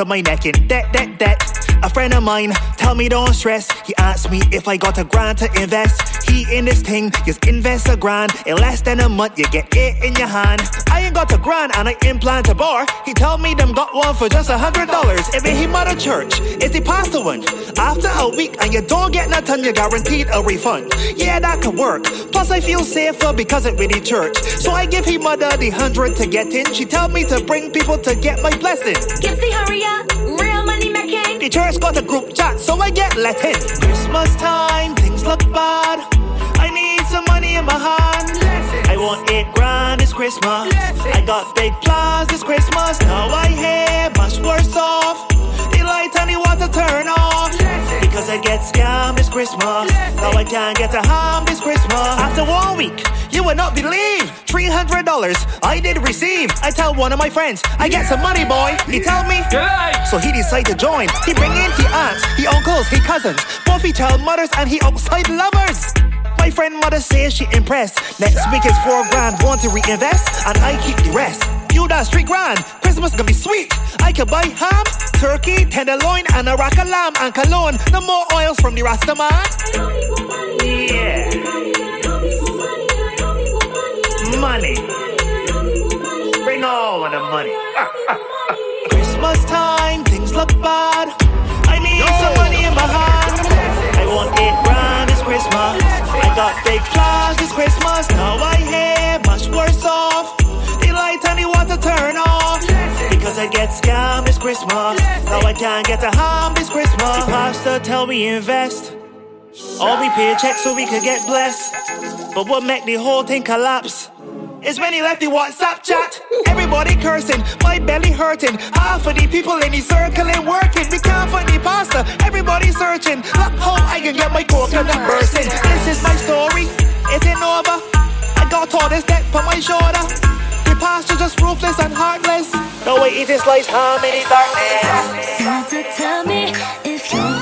to my neck in debt, debt, debt. A friend of mine tell me don't stress. He asked me if I got a grant to invest. He in this thing, just invest a grand. In less than a month, you get it in your hand. I ain't got a grand and I implant a bar. He told me them got one for just a hundred dollars. If it at a church, it's the pastor one. After a week and you don't get nothing, you guaranteed a refund. Yeah, that could work. Plus I feel safer because it really church. So I give him mother the hundred to get in. She tell me to bring people to get my blessing. Gipsy, church got a group chat, so I get let in. Christmas time, things look bad. I need some money in my hand. I want eight grand this Christmas. I got big plans this Christmas. Now I hear I get scammed this Christmas. Now I can't get a ham this Christmas. After one week, you will not believe. $300 I did receive. I tell one of my friends, I get some money, boy. He tell me. So he decide to join. He bring in he aunts, he uncles, he cousins, both he child mothers and he outside lovers. My friend mother says she impressed. Next week is four grand, want to reinvest, and I keep the rest. You that three grand, Christmas gonna be sweet. I can buy ham, turkey, tenderloin, and a rack of lamb and cologne. No more oils from the Rasta man. Yeah, money. Bring all of the money. Christmas time, things look bad. I need some money in my hand. I want eight grand this Christmas. I got big plans this Christmas. Now I hear much worse off. Water turn off. Because I get scammed this Christmas. Now I can't get a ham this Christmas. Pastor tell me invest. All we pay checks so we could get blessed. But what make the whole thing collapse? Is when he left the WhatsApp chat. Everybody cursing, my belly hurting. Half of the people in the circle ain't working. We can't find the pastor, everybody searching. Look how I can get my coconut bursting. This is my story, it ain't over. I got all this debt on my shoulder. The pastor just ruthless and heartless. No way, it is like how many darkness. Santa, tell me if you're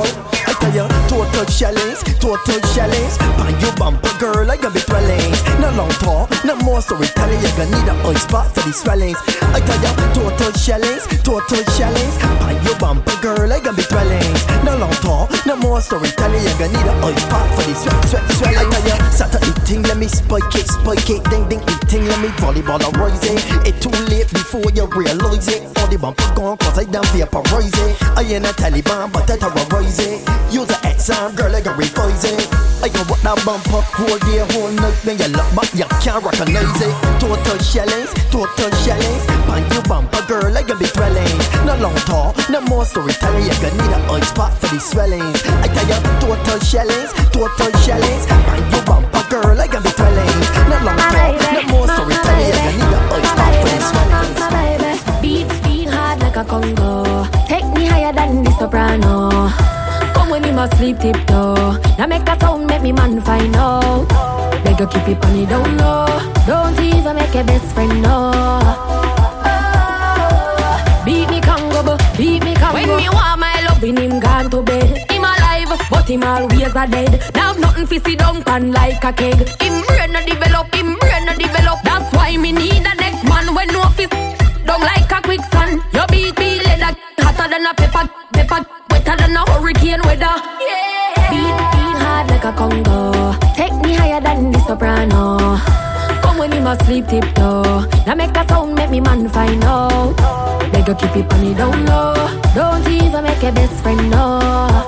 I tell you, total challenge, total challenge. Pan your bumper, girl, I gonna be dwelling. No long talk, no more storytelling. You gonna need a ice spot for the swellings. I tell you, total challenge, total challenge. Pan your bumper, girl, I gonna be dwelling. No long talk, no more storytelling. You gonna need a ice spot for the sweat, sweat, swelling. I tell you, Saturday thing, let me spike it, spike it, ding, ding, it thing, let me volleyball and rise it. Too late before you realize it. All the bumper gone, cause I done vaporize it. I ain't a Taliban, but I terrorize it. Use the exam, girl, I revise it. I can rock that bumper, whole day, whole night, then you look back, you can't recognize it. Total shellings, total shellings. Pan your bumper, girl, I can be dwelling. No long talk, no more storytelling. You gonna need a ice spot for the swellings. I tell you, total shellings, total shellings. Pan your bumper, girl, I can be dwelling. No long talk, no more storytelling. You gonna need a ice spot for the baby, beat, beat hard like a Congo. Take me higher than the soprano. Him asleep tiptoe. Now make a sound, make me man find out. Beg you keep it on the down low. Don't even make a best friend know. Oh, beat me Congo, beat me Congo. When me want my love, in him gone to bed. Him alive, but him always a dead. Now nothing fi sit down pan like a keg. Him brain no develop, him brain no develop. That's why me need the next man when no fi down like a quicksand. You beat be leather, hotter than a pepper, pepper, wetter than a hurricane weather. Yeah. Beat, beat hard like a Congo. Take me higher than the soprano. Come when him sleep tiptoe. Now make a sound, make me man find out. Beg you keep it on the down low. Don't even make a best friend know.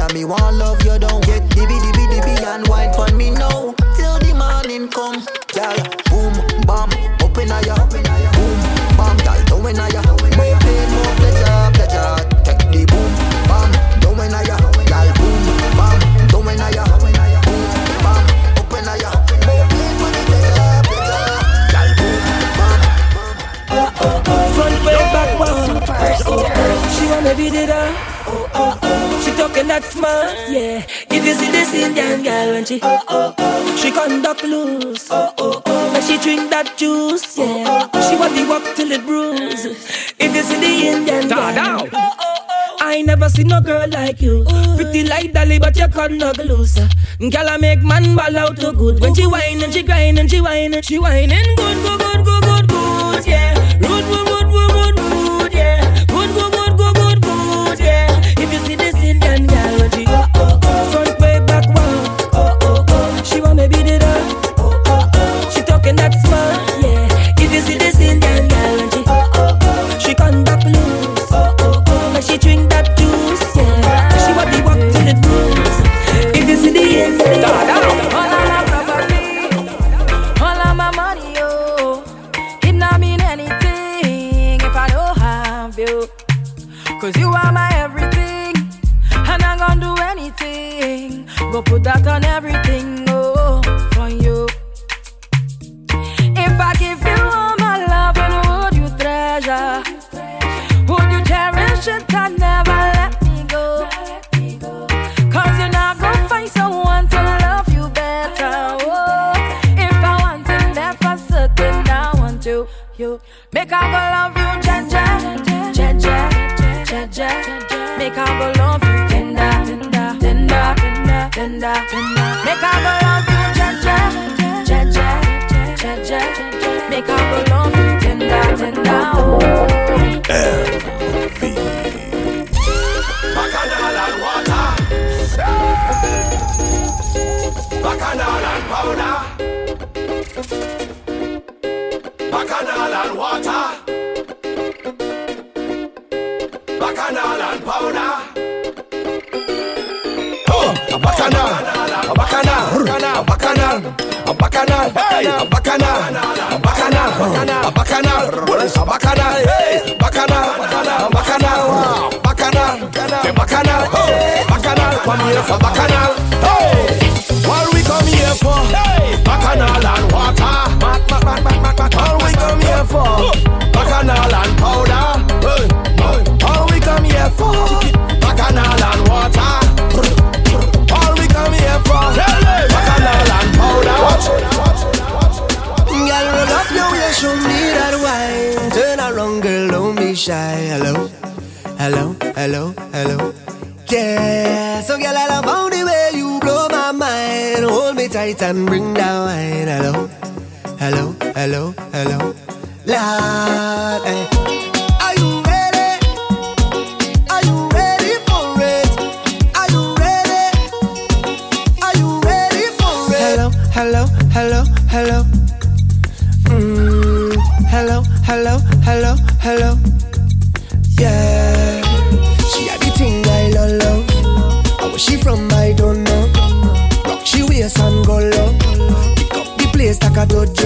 And me want love you down. Get dibby, dibby, dibby and wine for me now. Till the morning come, girl. Boom, bam, open a ya. Boom, bam, girl, down a ya. More pleasure, pleasure. Take the boom, bam, boom, bam. Boom, bam, open pleasure, pleasure. Boom, bam. Front way, back. She wanna be the da. That smart, yeah. If you see this Indian girl when she oh, oh, oh. she conduct loose, when she drink that juice, yeah. She want the walk till it bruise. If you see the Indian girl. I never seen no girl like you. Pretty like Dolly, but you conduct loose. Girl, I make man ball out too good. When she whine and she grind and she whine and she whining good, good, good, good, good, good, yeah. Rude, rude, rude, make I go love you, Jaja, Jaja, Jaja. Make I go love you, tender, tender, tender, tender. Make I go love you, Jaja, Jaja, Jaja. Make I go love you, tender, tender. Oh. Bacchanal, a bacchanal, what is a bacchanal? Hey, bacchanal, a bacchanal, wow, bacchanal, a bacchanal, oh, bacchanal, come here for bacchanal, hey, Tight and bring wine. Hello, hello, hello, hello. Lord, eh. Are you ready? Are you ready for it? Are you ready? Are you ready for it? Hello, hello, hello, hello. Mm, hello, hello, hello, hello. Yeah, she had the thing I love. And where she from, I don't know. Rock she and like a dojo.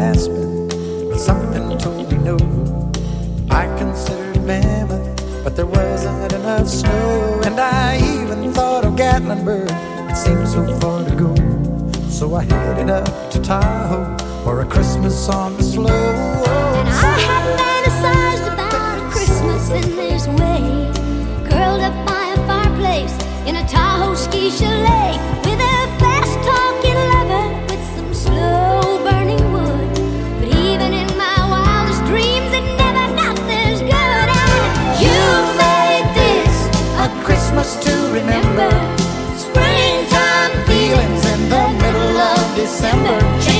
Aspen, but something told me no. I considered Mammoth, but there wasn't enough snow. And I even thought of Gatlinburg, it seemed so far to go. So I headed up to Tahoe for a Christmas on the slope. And I had fantasized about a Christmas in this way. Curled up by a fireplace in a Tahoe ski chalet with a Christmas to remember. springtime Feelings in the middle of December.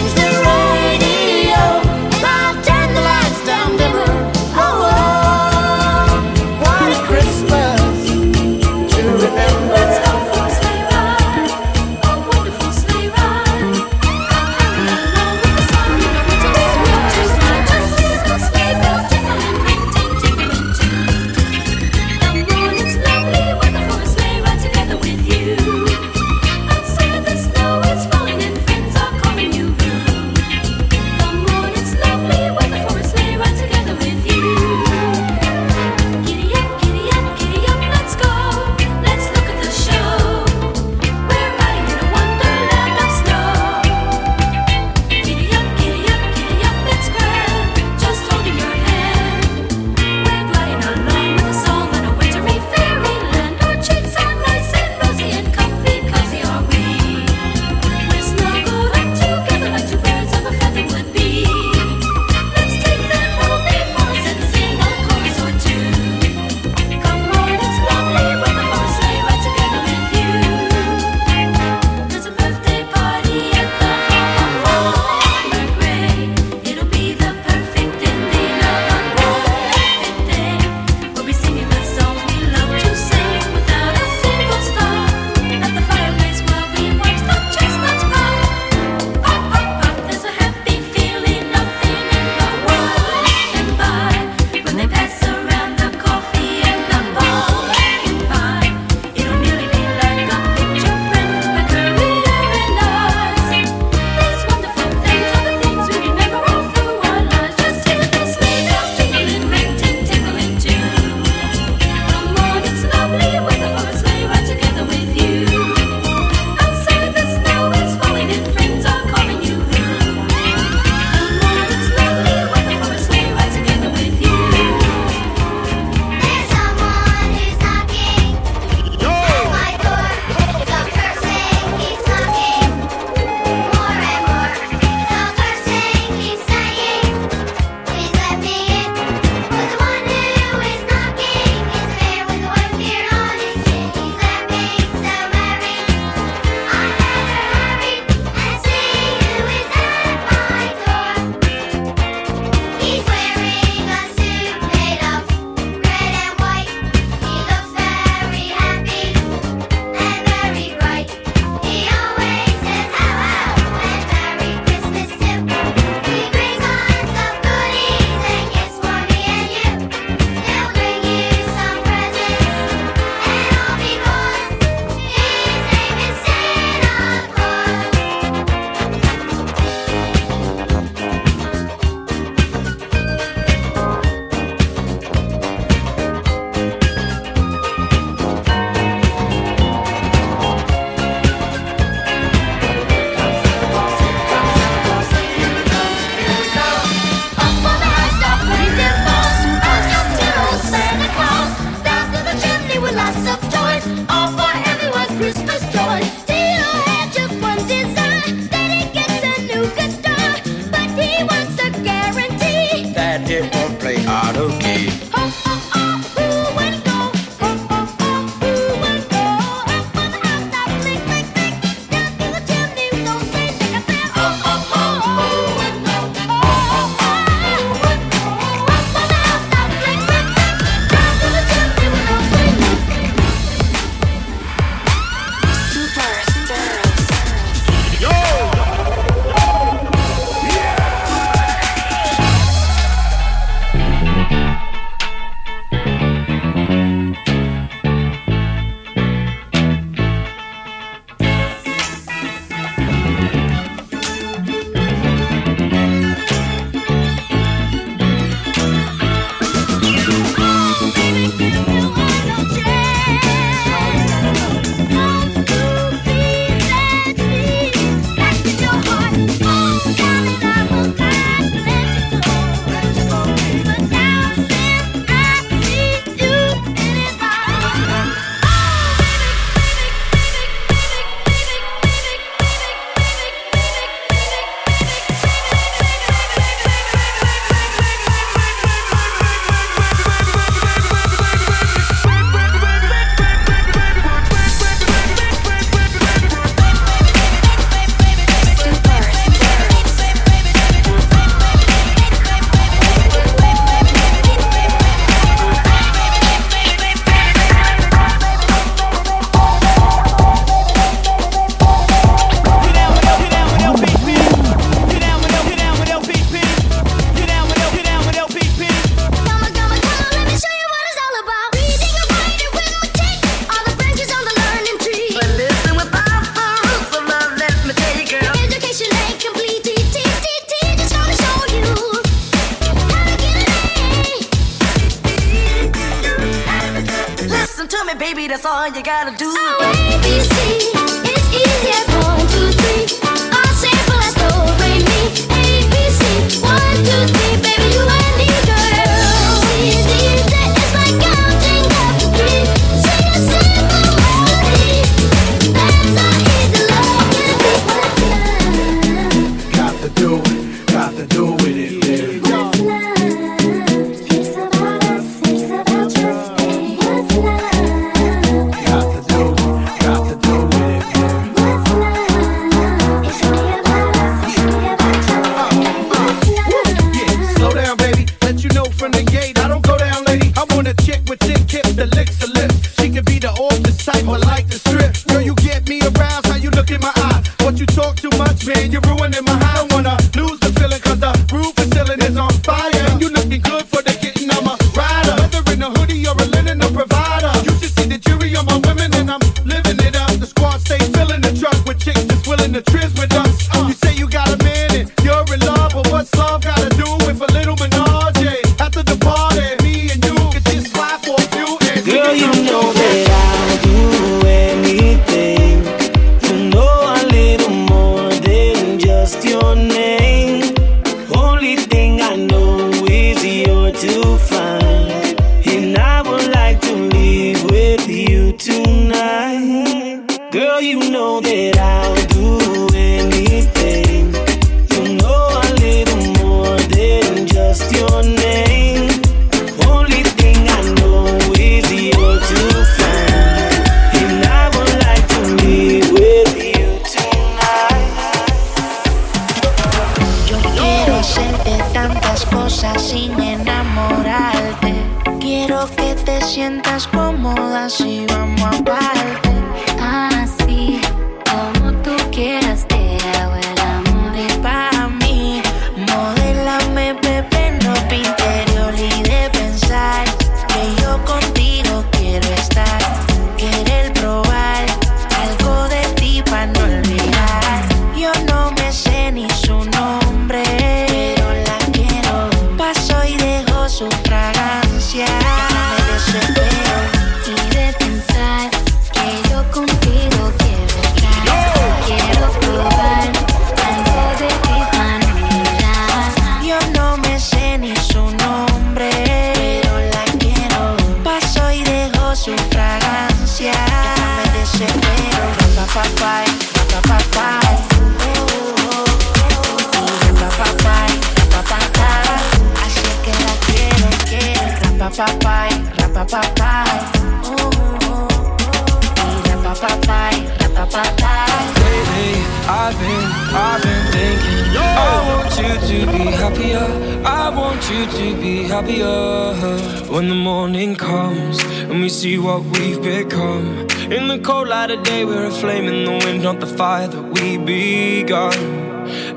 what we've become. In the cold light of day, we're a flame in the wind, not the fire that we begun.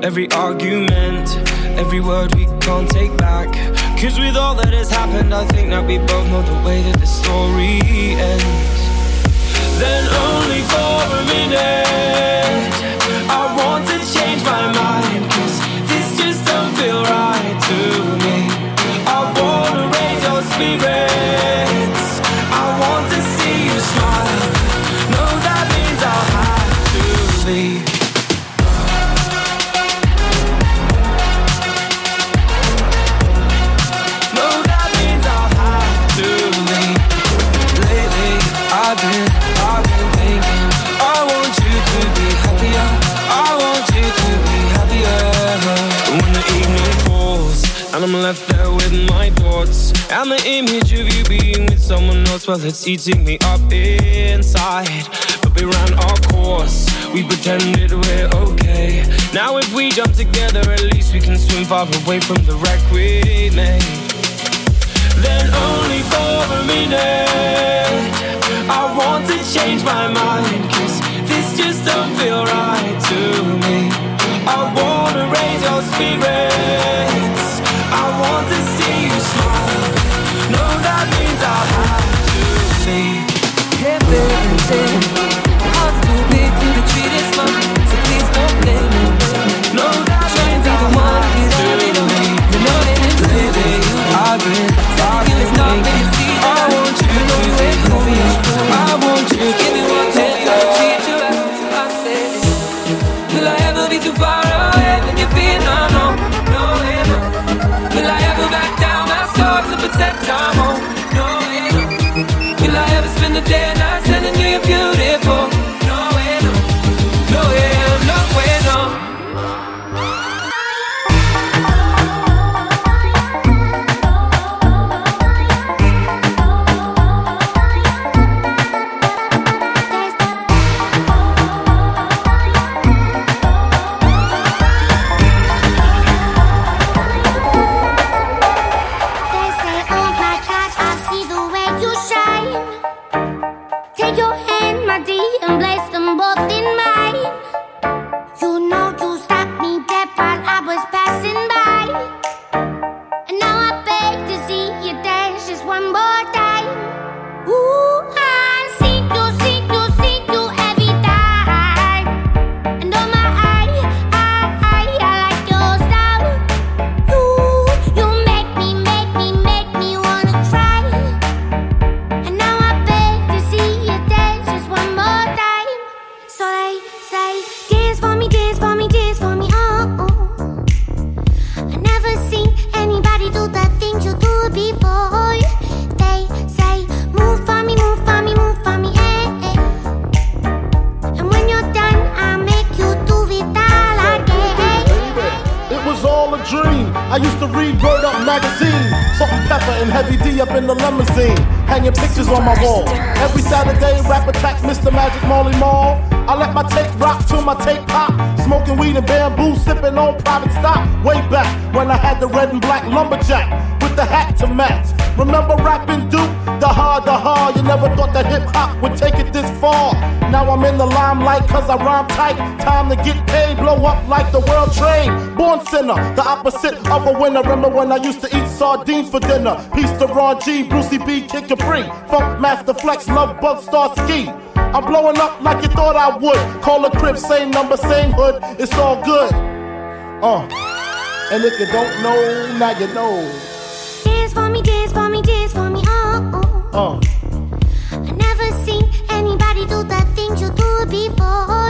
Every argument, every word we can't take back. Cause with all that has happened, I think that we both know the way that the story ends. Then only for a minute, I want to change my mind. someone else while it's eating me up inside. But we ran our course, we pretended we're okay. Now, if we jump together, at least we can swim far away from the wreck we made. Then, only for a minute, I want to change my mind. Cause this just don't feel right to me. I wanna raise your spirit. In the day and night telling you you're beautiful. A winner. Remember when I used to eat sardines for dinner? Peace to Ron G, Brucey B, Kid Capri. Funkmaster Flex, Lovebug, Star Ski. I'm blowing up like you thought I would. Call a crib, same number, same hood. It's all good. Uh. And if you don't know, now you know. Dance for me, dance for me, dance for me, oh. oh. Uh. I never seen anybody do the things you do before.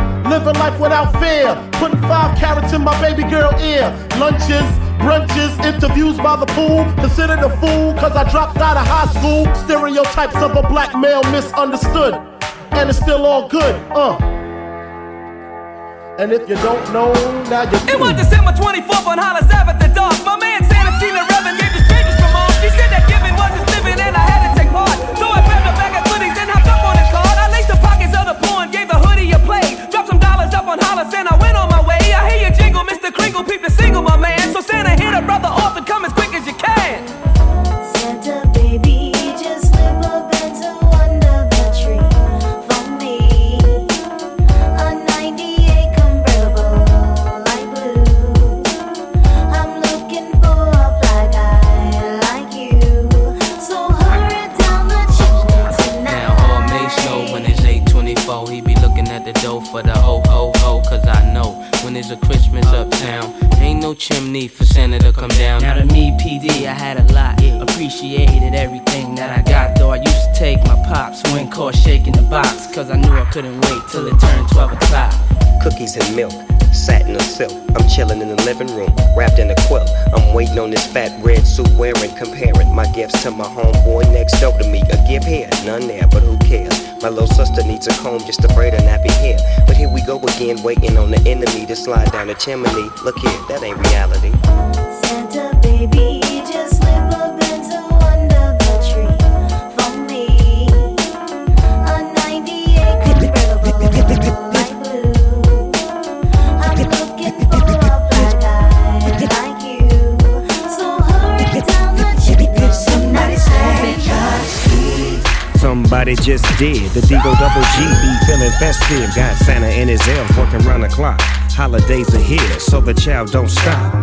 Living life without fear, putting five carats in my baby girl ear. Lunches, brunches, interviews by the pool. Considered a fool cause I dropped out of high school. Stereotypes of a black male misunderstood. And it's still all good, uh. And if you don't know, now you It was December 24th on Hollis Ave at the dark. My man Santa Tina Reverend the strangers dollars up on Hollis and I went on my way. I hear you jingle, Mr. Kringle, peep the single, my man. So Santa hit a brother off and come as quick as you can. Santa baby, just slip a bento under the tree for me. A 98 convertible, light blue. I'm looking for a fly guy like you. So hurry down the chimney tonight. Now all Mace know when it's 824, he be looking at the dough for the ho when it's a Christmas uptown, ain't no chimney for Santa to come down. Now to me, PD, I had a lot. Appreciated everything that I got. Though I used to take my pops when caught shaking the box. Cause I knew I couldn't wait till it turned 12 o'clock. Cookies and milk, satin or silk. I'm chilling in the living room, wrapped in a quilt. I'm waiting on this fat red suit wearing, comparing my gifts to my homeboy next door to me. A gift here, none there, but who cares? My little sister needs a comb, just afraid of nappy hair. But here we go again, waiting on the enemy to slide down the chimney. Look here, that ain't reality. Santa baby, just slip a Somebody just did. The D-O Double G be feeling festive. Got Santa and his elves working round the clock. Holidays are here, so the child don't stop.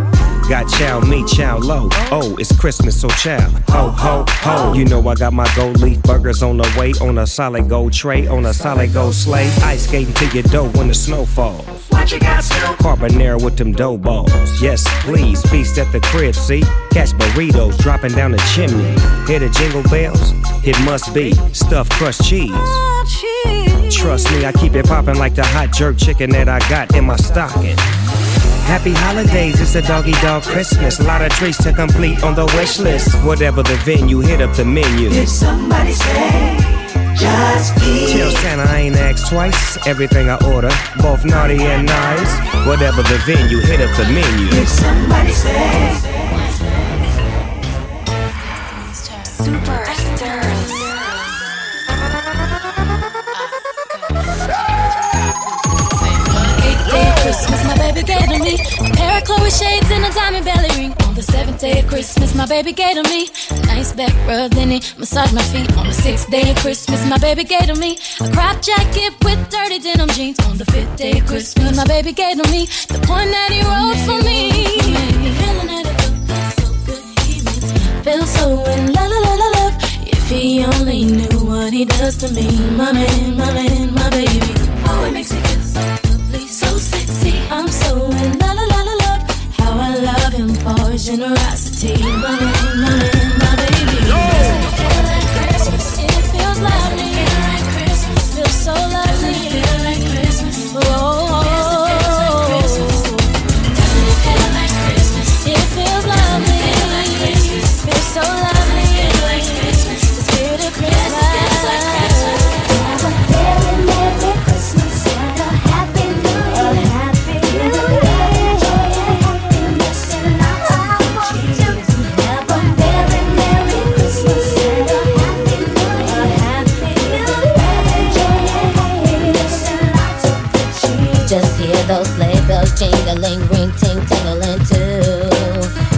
Got chow me, chow low. Oh, it's Christmas, so chow. Ho, ho, ho. You know I got my gold leaf burgers on the way. On a solid gold tray, on a solid gold sleigh. Ice skating to your dough when the snow falls what you got. Carbonara with them dough balls. Yes, please. Feast at the crib, see? Catch burritos dropping down the chimney. Hear the jingle bells? It must be stuffed crust cheese. Trust me, I keep it popping like the hot jerk chicken that I got in my stocking. Happy holidays, it's a doggy dog Christmas. A lot of treats to complete on the wish list. Whatever the venue, hit up the menu. Did somebody say? Just please. Tell Santa I ain't asked twice. Everything I order, both naughty and nice. Whatever the venue, hit up the menu. If somebody says. Superstars. Christmas, my baby gave to me a pair of Chloe shades and a diamond belly ring. On the seventh day of Christmas, my baby gave to me Nice back rub in it. Massage my feet on the sixth day of Christmas. My baby gave to me a crop jacket with dirty denim jeans on the fifth day of Christmas. My baby gave to me the point that he wrote for me. Feel so in la la la la love. If he only knew what he does to me, my man, my man, my baby. Oh, it makes me feel so lovely, so sexy. I'm so in la la la la love. How I love him for his generosity, my man, my man. all I Tingling, ring, ting, tingling too.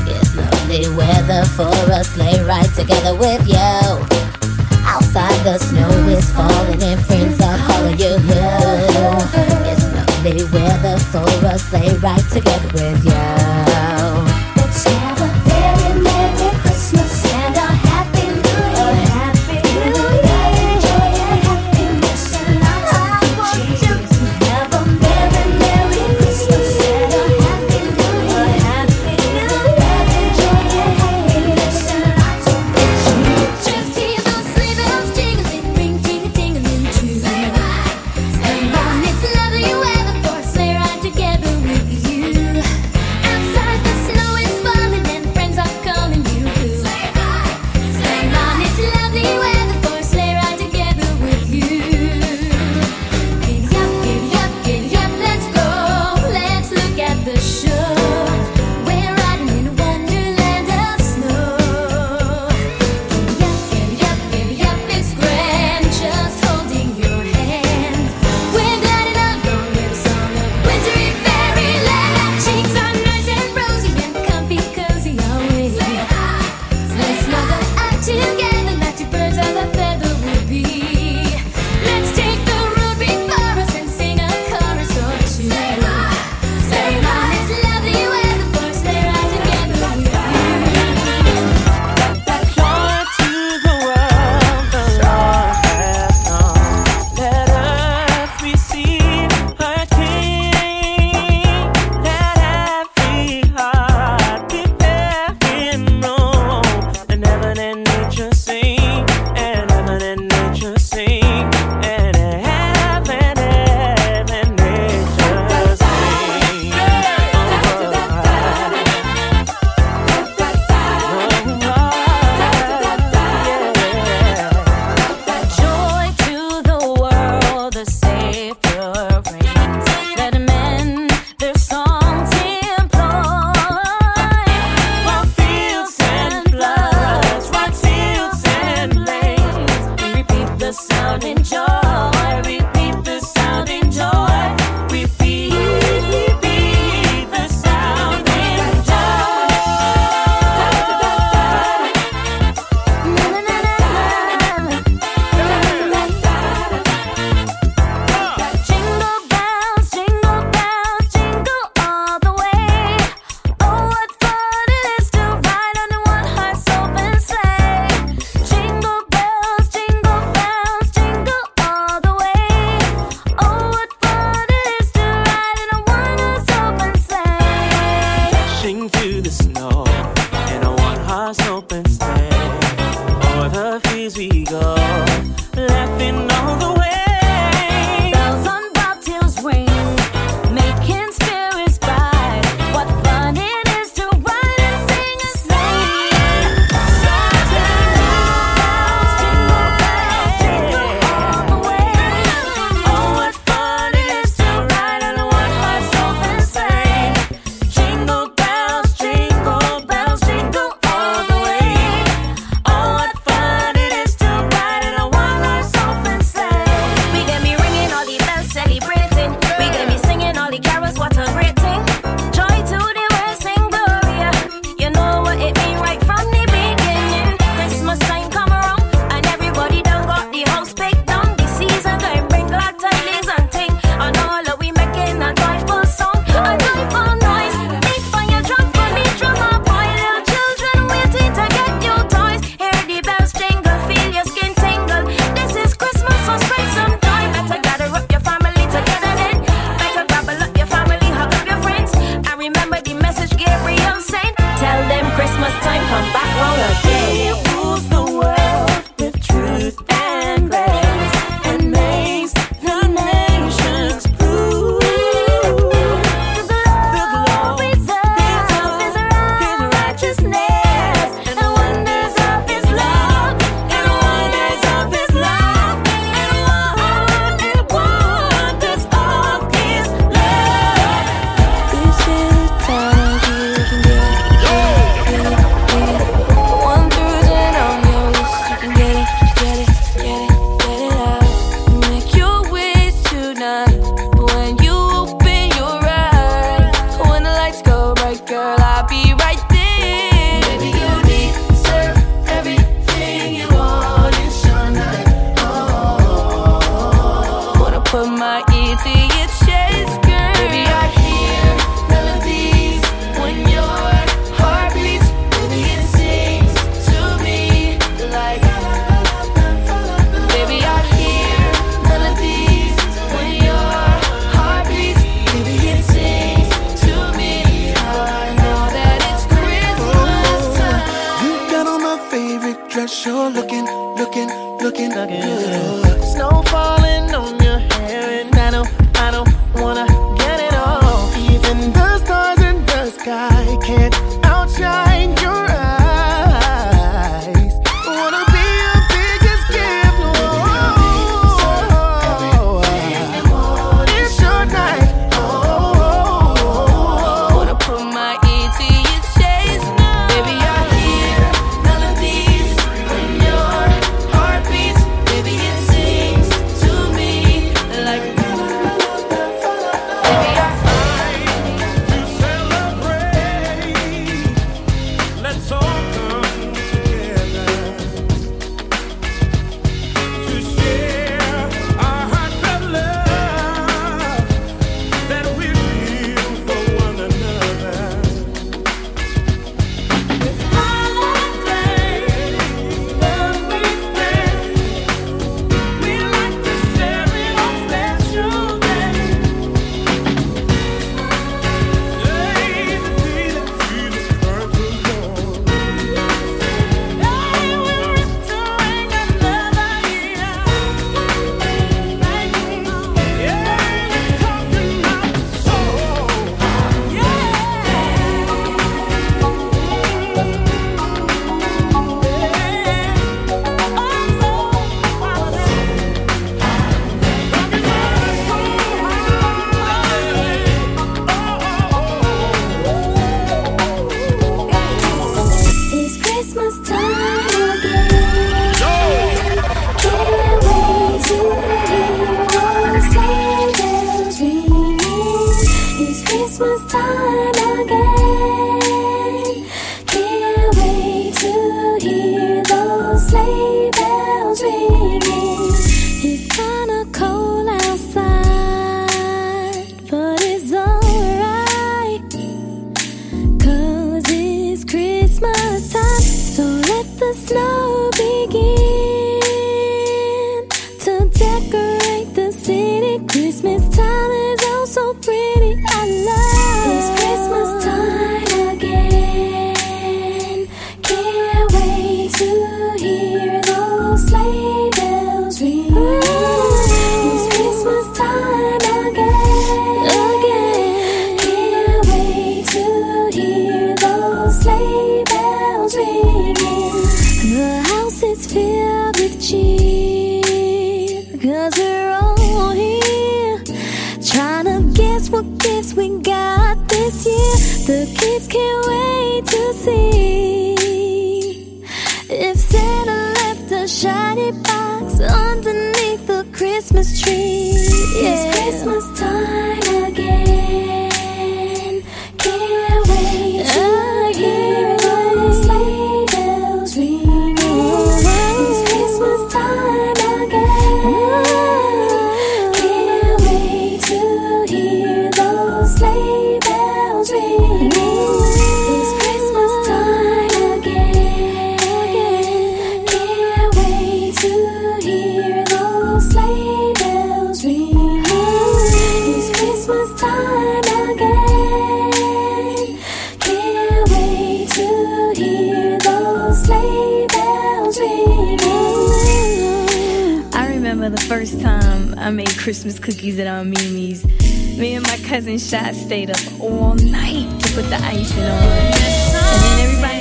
It's lovely weather for a sleigh ride together with you. Outside the snow is falling and friends are calling you. It's lovely weather for a sleigh ride together with you. Christmas Christmas cookies at our Mimi's. Me and my cousin Shot stayed up all night to put the icing on. And then everybody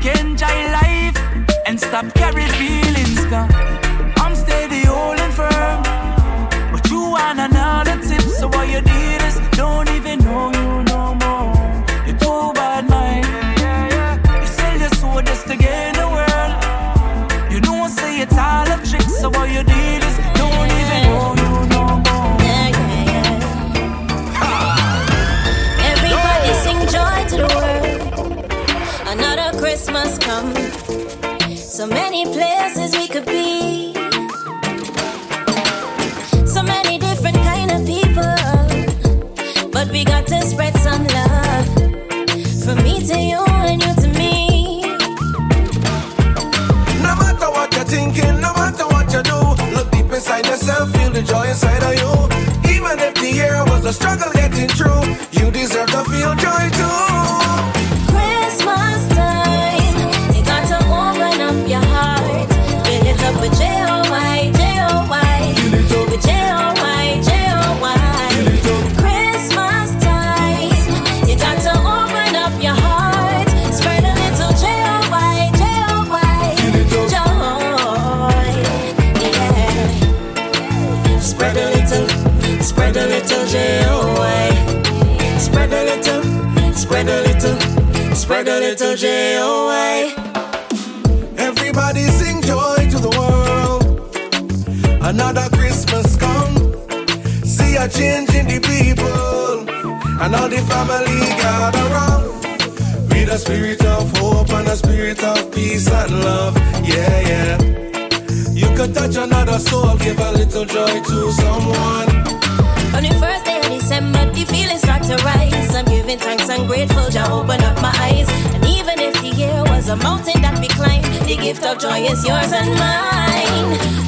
Again. J-O-A. Everybody sing joy to the world. Another Christmas come. See a change in the people. And all the family gather around. With a spirit of hope and a spirit of peace and love. Yeah, yeah. You could touch another soul, give a little joy to someone. On the first day of December, the feeling starts to rise. gift of joy is yours and mine.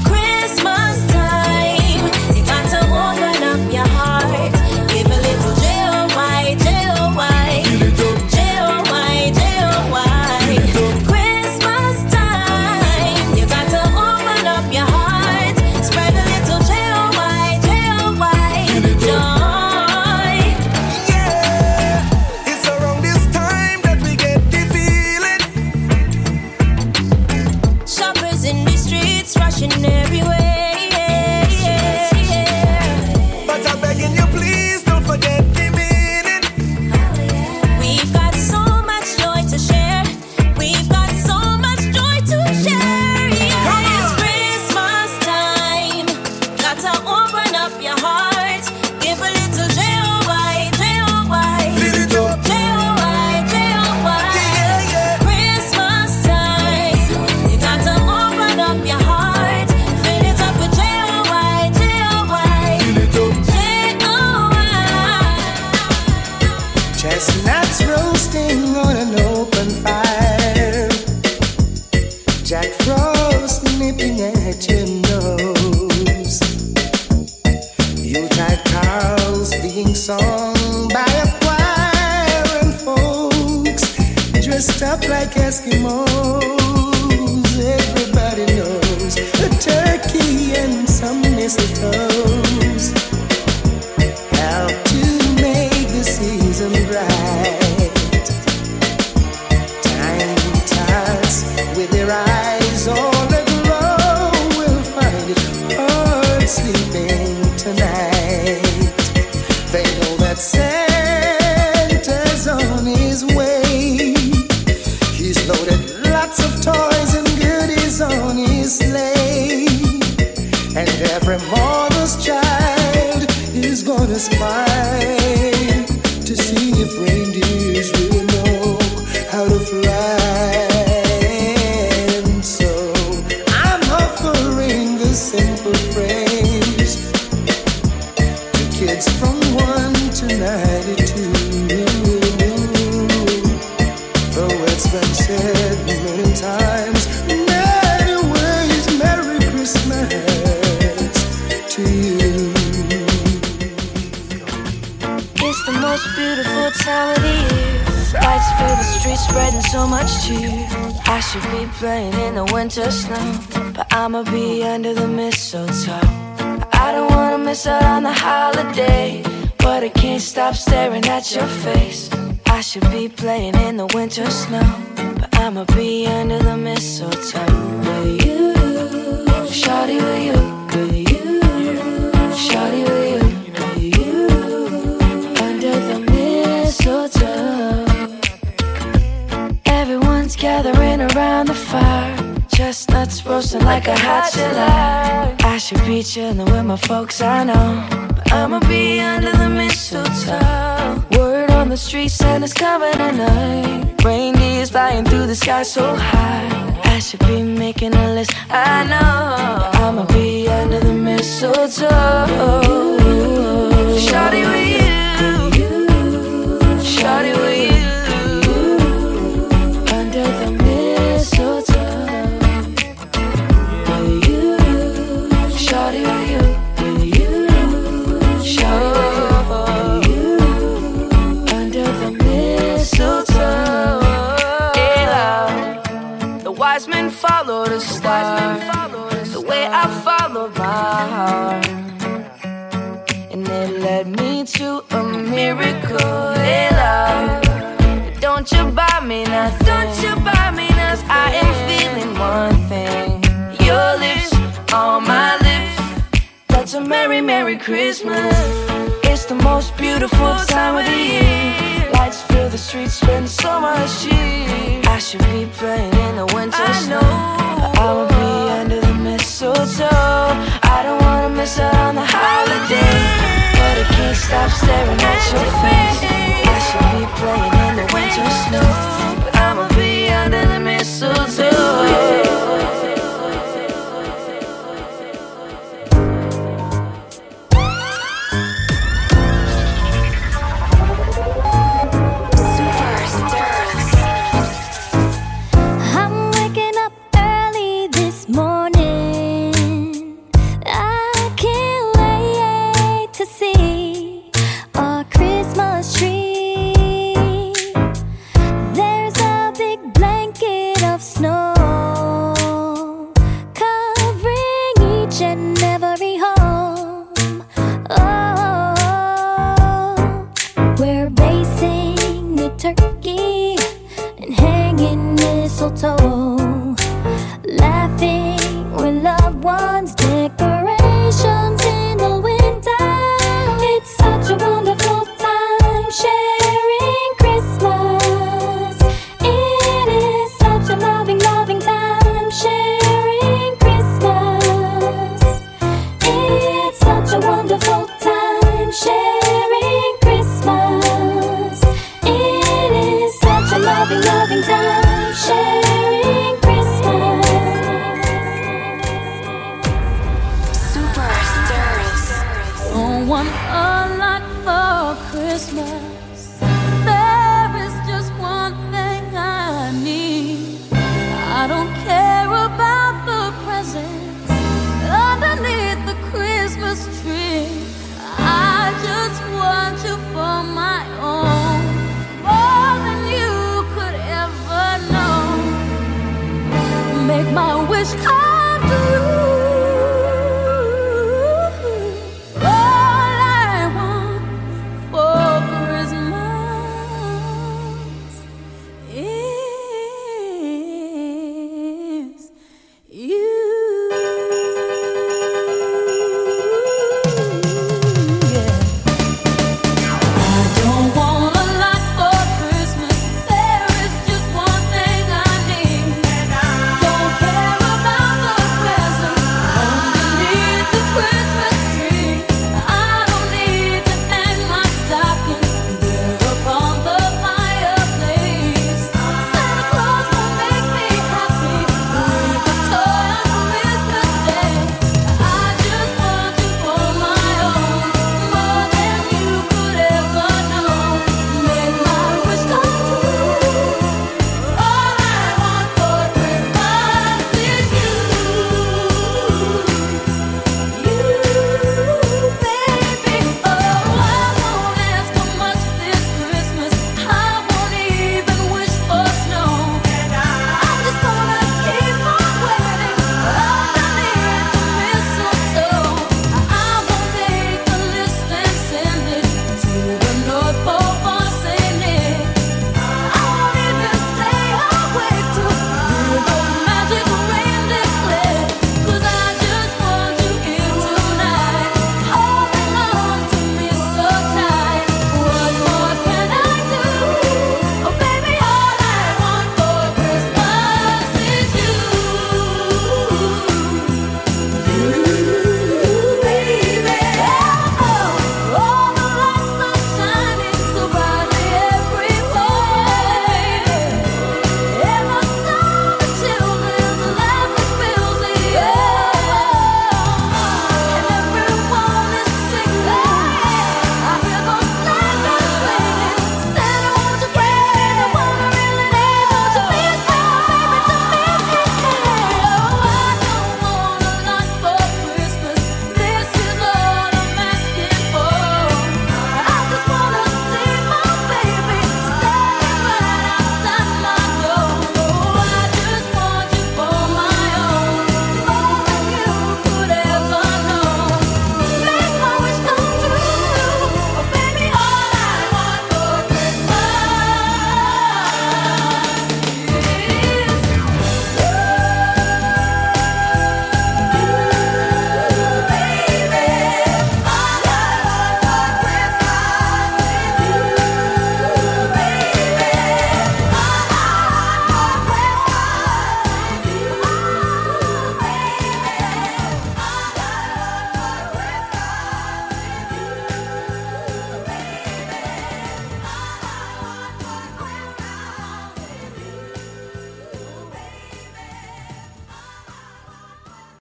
snow, but I'ma be under the mistletoe. I don't wanna miss out on the holiday, but I can't stop staring at your face. I should be playing in the winter snow. Folks, I know. I'ma be under the mistletoe. Word on the street, Santa's coming at tonight. Reindeer's flying through the sky so high. I should be miracle. Love. Don't you buy me nothing. Don't you buy me nothing. I am feeling one thing. Your lips on my lips. That's a merry, merry Christmas. It's the most beautiful time of the year. Lights fill the streets, spend so much cheer. I should be playing in the winter snow. But I will be under the mistletoe. I don't wanna miss out on the holiday. Stop staring at your face. I should be playing in the winter snow. Wonderful time sharing